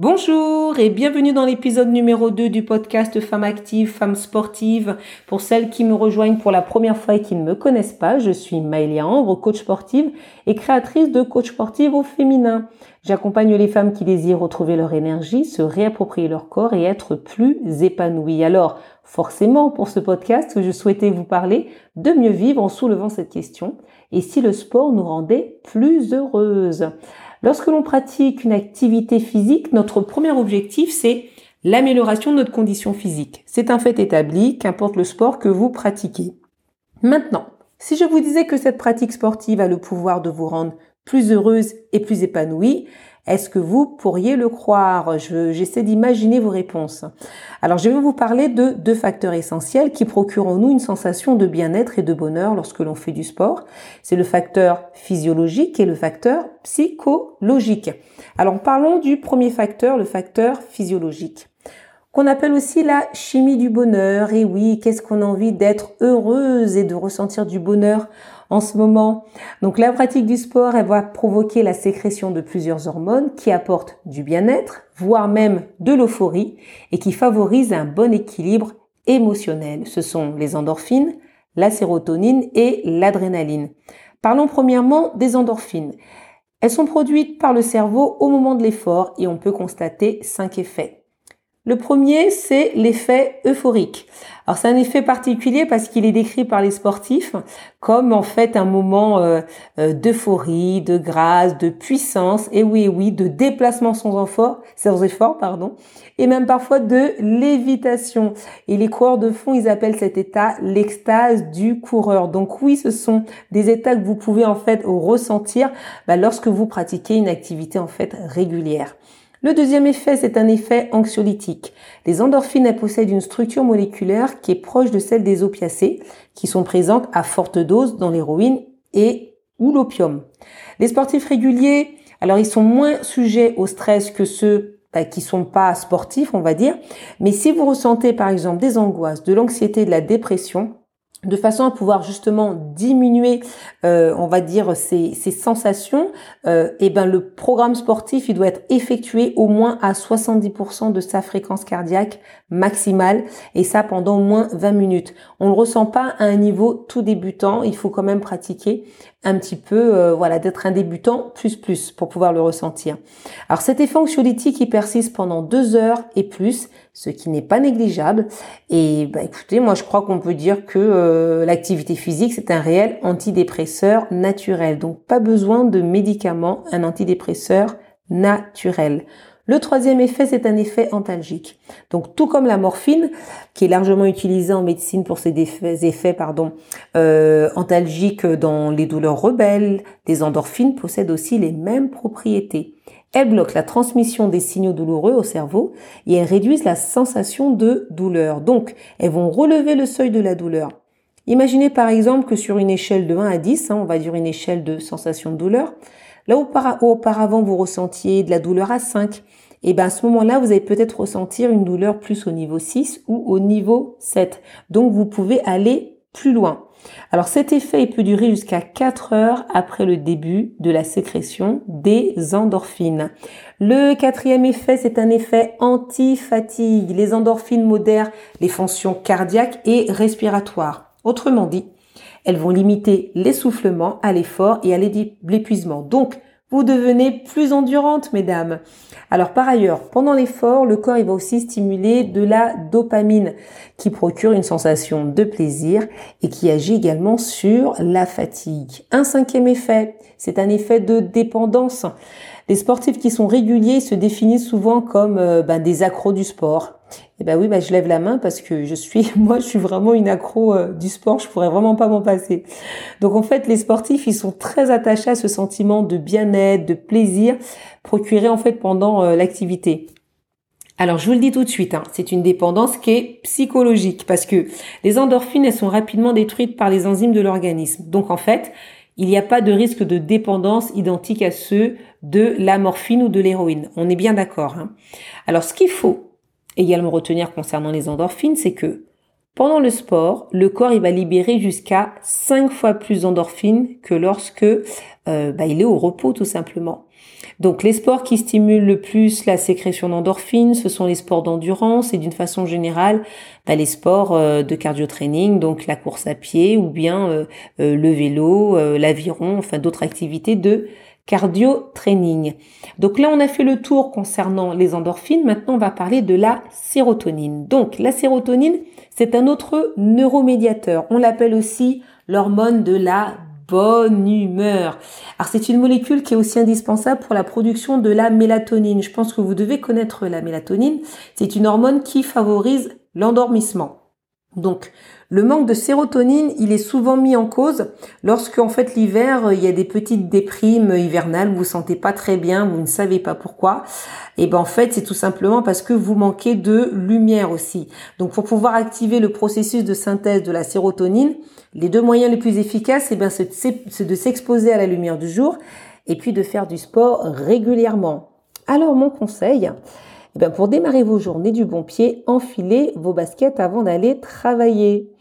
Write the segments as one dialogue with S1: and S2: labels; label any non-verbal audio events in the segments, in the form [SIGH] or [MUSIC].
S1: Bonjour et bienvenue dans l'épisode numéro 2 du podcast Femmes actives, femmes sportives. Pour celles qui me rejoignent pour la première fois et qui ne me connaissent pas, je suis Maëlia Ambre, coach sportive et créatrice de coach sportive au féminin. J'accompagne les femmes qui désirent retrouver leur énergie, se réapproprier leur corps et être plus épanouies. Alors, forcément, pour ce podcast, je souhaitais vous parler de mieux vivre en soulevant cette question et si le sport nous rendait plus heureuses. Lorsque l'on pratique une activité physique, notre premier objectif, c'est l'amélioration de notre condition physique. C'est un fait établi, qu'importe le sport que vous pratiquez. Maintenant, si je vous disais que cette pratique sportive a le pouvoir de vous rendre plus heureuse et plus épanouie, est-ce que vous pourriez le croire? J'essaie d'imaginer vos réponses. Alors, je vais vous parler de deux facteurs essentiels qui procurent en nous une sensation de bien-être et de bonheur lorsque l'on fait du sport. C'est le facteur physiologique et le facteur psychologique. Alors, parlons du premier facteur, le facteur physiologique qu'on appelle aussi la chimie du bonheur. Et oui, qu'est-ce qu'on a envie d'être heureuse et de ressentir du bonheur en ce moment? Donc la pratique du sport, elle va provoquer la sécrétion de plusieurs hormones qui apportent du bien-être, voire même de l'euphorie, et qui favorisent un bon équilibre émotionnel. Ce sont les endorphines, la sérotonine et l'adrénaline. Parlons premièrement des endorphines. Elles sont produites par le cerveau au moment de l'effort et on peut constater cinq effets. Le premier, c'est l'effet euphorique. Alors c'est un effet particulier parce qu'il est décrit par les sportifs comme en fait un moment euh, euh, d'euphorie, de grâce, de puissance, et oui, oui, de déplacement sans effort, sans effort, pardon, et même parfois de lévitation. Et les coureurs de fond, ils appellent cet état l'extase du coureur. Donc oui, ce sont des états que vous pouvez en fait ressentir bah, lorsque vous pratiquez une activité en fait régulière. Le deuxième effet, c'est un effet anxiolytique. Les endorphines possèdent une structure moléculaire qui est proche de celle des opiacés, qui sont présentes à forte dose dans l'héroïne et ou l'opium. Les sportifs réguliers, alors ils sont moins sujets au stress que ceux bah, qui sont pas sportifs, on va dire. Mais si vous ressentez par exemple des angoisses, de l'anxiété, de la dépression, de façon à pouvoir justement diminuer, euh, on va dire, ces, ces sensations, euh, et ben le programme sportif, il doit être effectué au moins à 70% de sa fréquence cardiaque maximale, et ça pendant au moins 20 minutes. On ne le ressent pas à un niveau tout débutant, il faut quand même pratiquer un petit peu, euh, voilà, d'être un débutant plus plus pour pouvoir le ressentir. Alors cet effet anxiolytique, il persiste pendant deux heures et plus, ce qui n'est pas négligeable. Et bah, écoutez, moi je crois qu'on peut dire que euh, l'activité physique, c'est un réel antidépresseur naturel. Donc pas besoin de médicaments, un antidépresseur naturel. Le troisième effet, c'est un effet antalgique. Donc tout comme la morphine, qui est largement utilisée en médecine pour ses effets, euh, antalgiques dans les douleurs rebelles, les endorphines possèdent aussi les mêmes propriétés. Elles bloquent la transmission des signaux douloureux au cerveau et elles réduisent la sensation de douleur. Donc, elles vont relever le seuil de la douleur. Imaginez par exemple que sur une échelle de 1 à 10, hein, on va dire une échelle de sensation de douleur, là où auparavant vous ressentiez de la douleur à 5, et ben à ce moment-là, vous allez peut-être ressentir une douleur plus au niveau 6 ou au niveau 7. Donc vous pouvez aller plus loin. Alors cet effet peut durer jusqu'à 4 heures après le début de la sécrétion des endorphines. Le quatrième effet, c'est un effet anti-fatigue. Les endorphines modèrent les fonctions cardiaques et respiratoires. Autrement dit, elles vont limiter l'essoufflement à l'effort et à l'épuisement. Donc, vous devenez plus endurante, mesdames. Alors par ailleurs, pendant l'effort, le corps il va aussi stimuler de la dopamine qui procure une sensation de plaisir et qui agit également sur la fatigue. Un cinquième effet, c'est un effet de dépendance. Les sportifs qui sont réguliers se définissent souvent comme euh, ben, des accros du sport. Eh ben oui, ben je lève la main parce que je suis, [LAUGHS] moi, je suis vraiment une accro euh, du sport. Je pourrais vraiment pas m'en passer. Donc en fait, les sportifs, ils sont très attachés à ce sentiment de bien-être, de plaisir procuré en fait pendant euh, l'activité. Alors je vous le dis tout de suite, hein, c'est une dépendance qui est psychologique parce que les endorphines, elles sont rapidement détruites par les enzymes de l'organisme. Donc en fait, il n'y a pas de risque de dépendance identique à ceux de la morphine ou de l'héroïne. On est bien d'accord. Hein. Alors ce qu'il faut également retenir concernant les endorphines, c'est que pendant le sport, le corps il va libérer jusqu'à 5 fois plus d'endorphines que lorsque euh, bah, il est au repos tout simplement. Donc les sports qui stimulent le plus la sécrétion d'endorphines, ce sont les sports d'endurance et d'une façon générale bah, les sports euh, de cardio-training, donc la course à pied ou bien euh, euh, le vélo, l'aviron, enfin d'autres activités de cardio-training. Donc là, on a fait le tour concernant les endorphines. Maintenant, on va parler de la sérotonine. Donc la sérotonine, c'est un autre neuromédiateur. On l'appelle aussi l'hormone de la bonne humeur. Alors c'est une molécule qui est aussi indispensable pour la production de la mélatonine. Je pense que vous devez connaître la mélatonine. C'est une hormone qui favorise l'endormissement. Donc le manque de sérotonine, il est souvent mis en cause lorsque en fait l'hiver, il y a des petites déprimes hivernales, vous vous sentez pas très bien, vous ne savez pas pourquoi. Et ben en fait, c'est tout simplement parce que vous manquez de lumière aussi. Donc pour pouvoir activer le processus de synthèse de la sérotonine, les deux moyens les plus efficaces, eh ben, c'est de s'exposer à la lumière du jour et puis de faire du sport régulièrement. Alors mon conseil, eh ben, pour démarrer vos journées du bon pied, enfilez vos baskets avant d'aller travailler.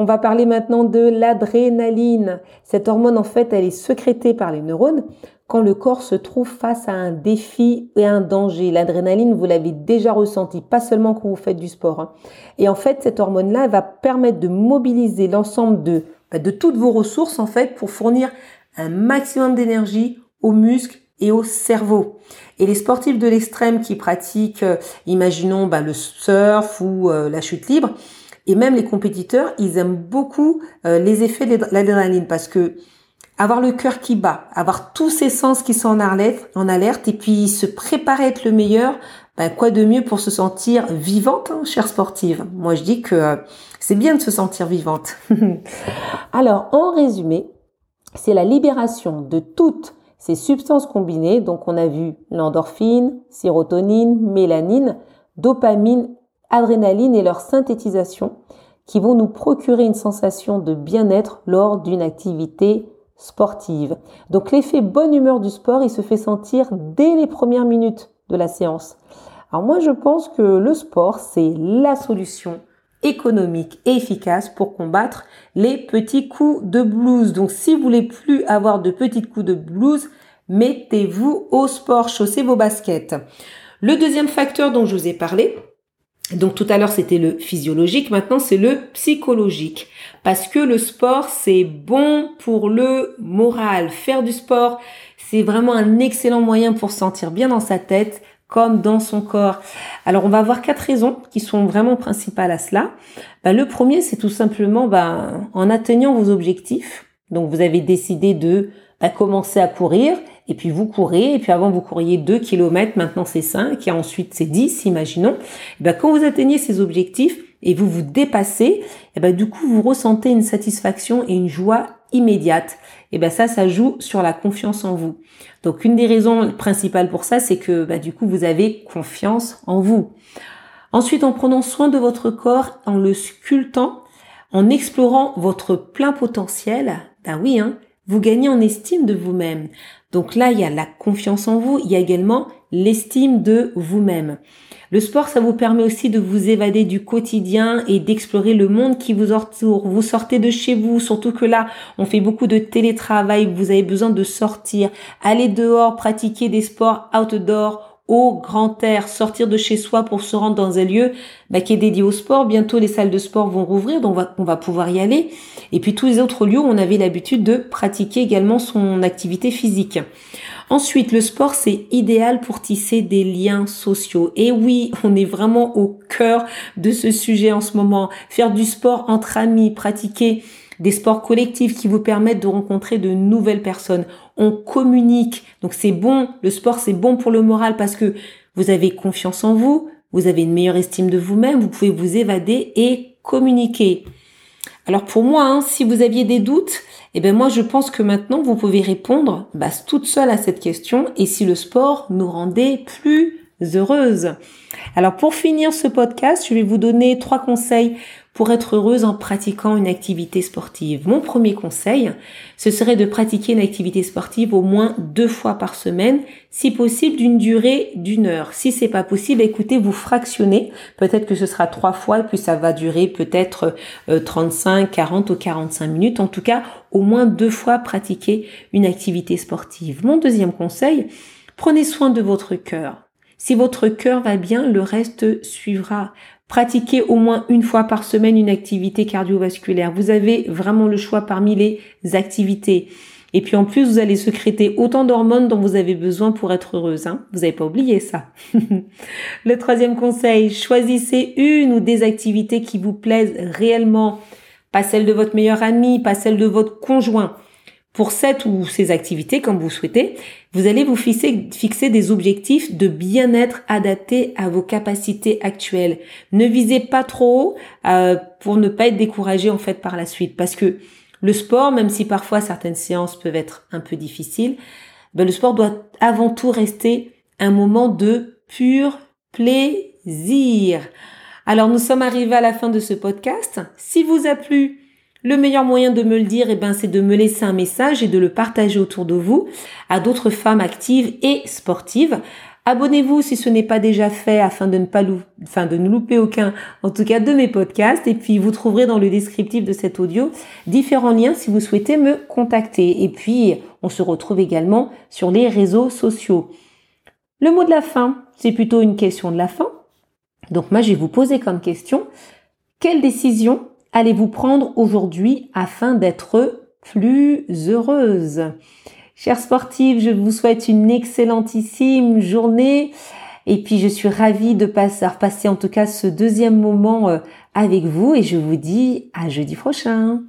S1: On va parler maintenant de l'adrénaline. Cette hormone, en fait, elle est sécrétée par les neurones quand le corps se trouve face à un défi et un danger. L'adrénaline, vous l'avez déjà ressenti, pas seulement quand vous faites du sport. Hein. Et en fait, cette hormone-là va permettre de mobiliser l'ensemble de, bah, de toutes vos ressources, en fait, pour fournir un maximum d'énergie aux muscles et au cerveau. Et les sportifs de l'extrême qui pratiquent, euh, imaginons bah, le surf ou euh, la chute libre, et même les compétiteurs, ils aiment beaucoup euh, les effets de l'adrénaline parce que avoir le cœur qui bat, avoir tous ses sens qui sont en alerte, en alerte et puis se préparer à être le meilleur, ben quoi de mieux pour se sentir vivante, hein, chère sportive? Moi, je dis que euh, c'est bien de se sentir vivante. [LAUGHS] Alors, en résumé, c'est la libération de toutes ces substances combinées. Donc, on a vu l'endorphine, sérotonine, mélanine, dopamine adrénaline et leur synthétisation qui vont nous procurer une sensation de bien-être lors d'une activité sportive. Donc l'effet bonne humeur du sport, il se fait sentir dès les premières minutes de la séance. Alors moi je pense que le sport, c'est la solution économique et efficace pour combattre les petits coups de blues. Donc si vous voulez plus avoir de petits coups de blues, mettez-vous au sport, chaussez vos baskets. Le deuxième facteur dont je vous ai parlé, donc tout à l'heure c'était le physiologique, maintenant c'est le psychologique. Parce que le sport c'est bon pour le moral. Faire du sport c'est vraiment un excellent moyen pour sentir bien dans sa tête comme dans son corps. Alors on va avoir quatre raisons qui sont vraiment principales à cela. Bah, le premier c'est tout simplement bah, en atteignant vos objectifs. Donc vous avez décidé de bah, commencer à courir et puis vous courez, et puis avant vous couriez 2 km, maintenant c'est 5, et ensuite c'est 10, imaginons. Et ben quand vous atteignez ces objectifs et vous vous dépassez, et ben du coup vous ressentez une satisfaction et une joie immédiate. Et ben ça, ça joue sur la confiance en vous. Donc une des raisons principales pour ça, c'est que ben, du coup vous avez confiance en vous. Ensuite, en prenant soin de votre corps, en le sculptant, en explorant votre plein potentiel, ben oui, hein, vous gagnez en estime de vous-même. Donc là, il y a la confiance en vous, il y a également l'estime de vous-même. Le sport, ça vous permet aussi de vous évader du quotidien et d'explorer le monde qui vous entoure. Vous sortez de chez vous, surtout que là, on fait beaucoup de télétravail, vous avez besoin de sortir, aller dehors, pratiquer des sports outdoor au grand air, sortir de chez soi pour se rendre dans un lieu bah, qui est dédié au sport. Bientôt, les salles de sport vont rouvrir, donc on va, on va pouvoir y aller. Et puis tous les autres lieux où on avait l'habitude de pratiquer également son activité physique. Ensuite, le sport, c'est idéal pour tisser des liens sociaux. Et oui, on est vraiment au cœur de ce sujet en ce moment. Faire du sport entre amis, pratiquer des sports collectifs qui vous permettent de rencontrer de nouvelles personnes. On communique. Donc c'est bon, le sport c'est bon pour le moral parce que vous avez confiance en vous, vous avez une meilleure estime de vous-même, vous pouvez vous évader et communiquer. Alors pour moi, hein, si vous aviez des doutes, eh ben moi je pense que maintenant vous pouvez répondre bah, toute seule à cette question et si le sport nous rendait plus heureuse. Alors pour finir ce podcast, je vais vous donner trois conseils pour être heureuse en pratiquant une activité sportive. Mon premier conseil, ce serait de pratiquer une activité sportive au moins deux fois par semaine, si possible d'une durée d'une heure. Si c'est pas possible, écoutez, vous fractionnez. Peut-être que ce sera trois fois, puis ça va durer peut-être 35, euh, 40 ou 45 minutes. En tout cas, au moins deux fois pratiquer une activité sportive. Mon deuxième conseil, Prenez soin de votre cœur. Si votre cœur va bien, le reste suivra. Pratiquez au moins une fois par semaine une activité cardiovasculaire. Vous avez vraiment le choix parmi les activités. Et puis en plus, vous allez secréter autant d'hormones dont vous avez besoin pour être heureuse. Hein vous n'avez pas oublié ça. [LAUGHS] le troisième conseil, choisissez une ou des activités qui vous plaisent réellement. Pas celle de votre meilleur ami, pas celle de votre conjoint. Pour cette ou ces activités, comme vous souhaitez, vous allez vous fixer, des objectifs de bien-être adaptés à vos capacités actuelles. Ne visez pas trop euh, pour ne pas être découragé en fait par la suite, parce que le sport, même si parfois certaines séances peuvent être un peu difficiles, ben le sport doit avant tout rester un moment de pur plaisir. Alors nous sommes arrivés à la fin de ce podcast. Si vous a plu, le meilleur moyen de me le dire, eh ben, c'est de me laisser un message et de le partager autour de vous à d'autres femmes actives et sportives. Abonnez-vous si ce n'est pas déjà fait afin de ne pas enfin de ne louper aucun, en tout cas de mes podcasts. Et puis vous trouverez dans le descriptif de cet audio différents liens si vous souhaitez me contacter. Et puis on se retrouve également sur les réseaux sociaux. Le mot de la fin, c'est plutôt une question de la fin. Donc moi je vais vous poser comme question, quelle décision allez-vous prendre aujourd'hui afin d'être plus heureuse? Chers sportifs, je vous souhaite une excellentissime journée. Et puis je suis ravie de passer, passer en tout cas ce deuxième moment euh, avec vous et je vous dis à jeudi prochain.